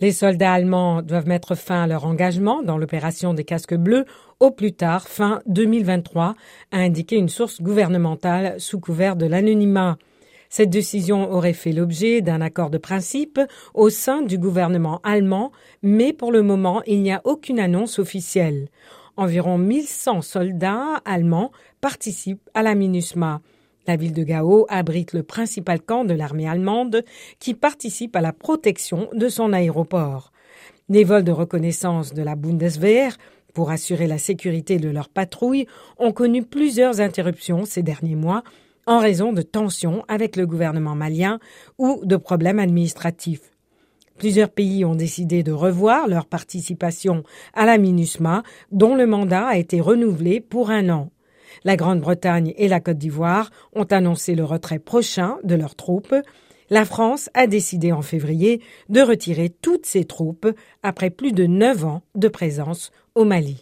Les soldats allemands doivent mettre fin à leur engagement dans l'opération des casques bleus au plus tard fin 2023, a indiqué une source gouvernementale sous couvert de l'anonymat. Cette décision aurait fait l'objet d'un accord de principe au sein du gouvernement allemand, mais pour le moment, il n'y a aucune annonce officielle. Environ 1100 soldats allemands participent à la MINUSMA. La ville de Gao abrite le principal camp de l'armée allemande qui participe à la protection de son aéroport. Les vols de reconnaissance de la Bundeswehr pour assurer la sécurité de leurs patrouilles ont connu plusieurs interruptions ces derniers mois en raison de tensions avec le gouvernement malien ou de problèmes administratifs. Plusieurs pays ont décidé de revoir leur participation à la MINUSMA, dont le mandat a été renouvelé pour un an. La Grande-Bretagne et la Côte d'Ivoire ont annoncé le retrait prochain de leurs troupes. La France a décidé en février de retirer toutes ses troupes après plus de neuf ans de présence au Mali.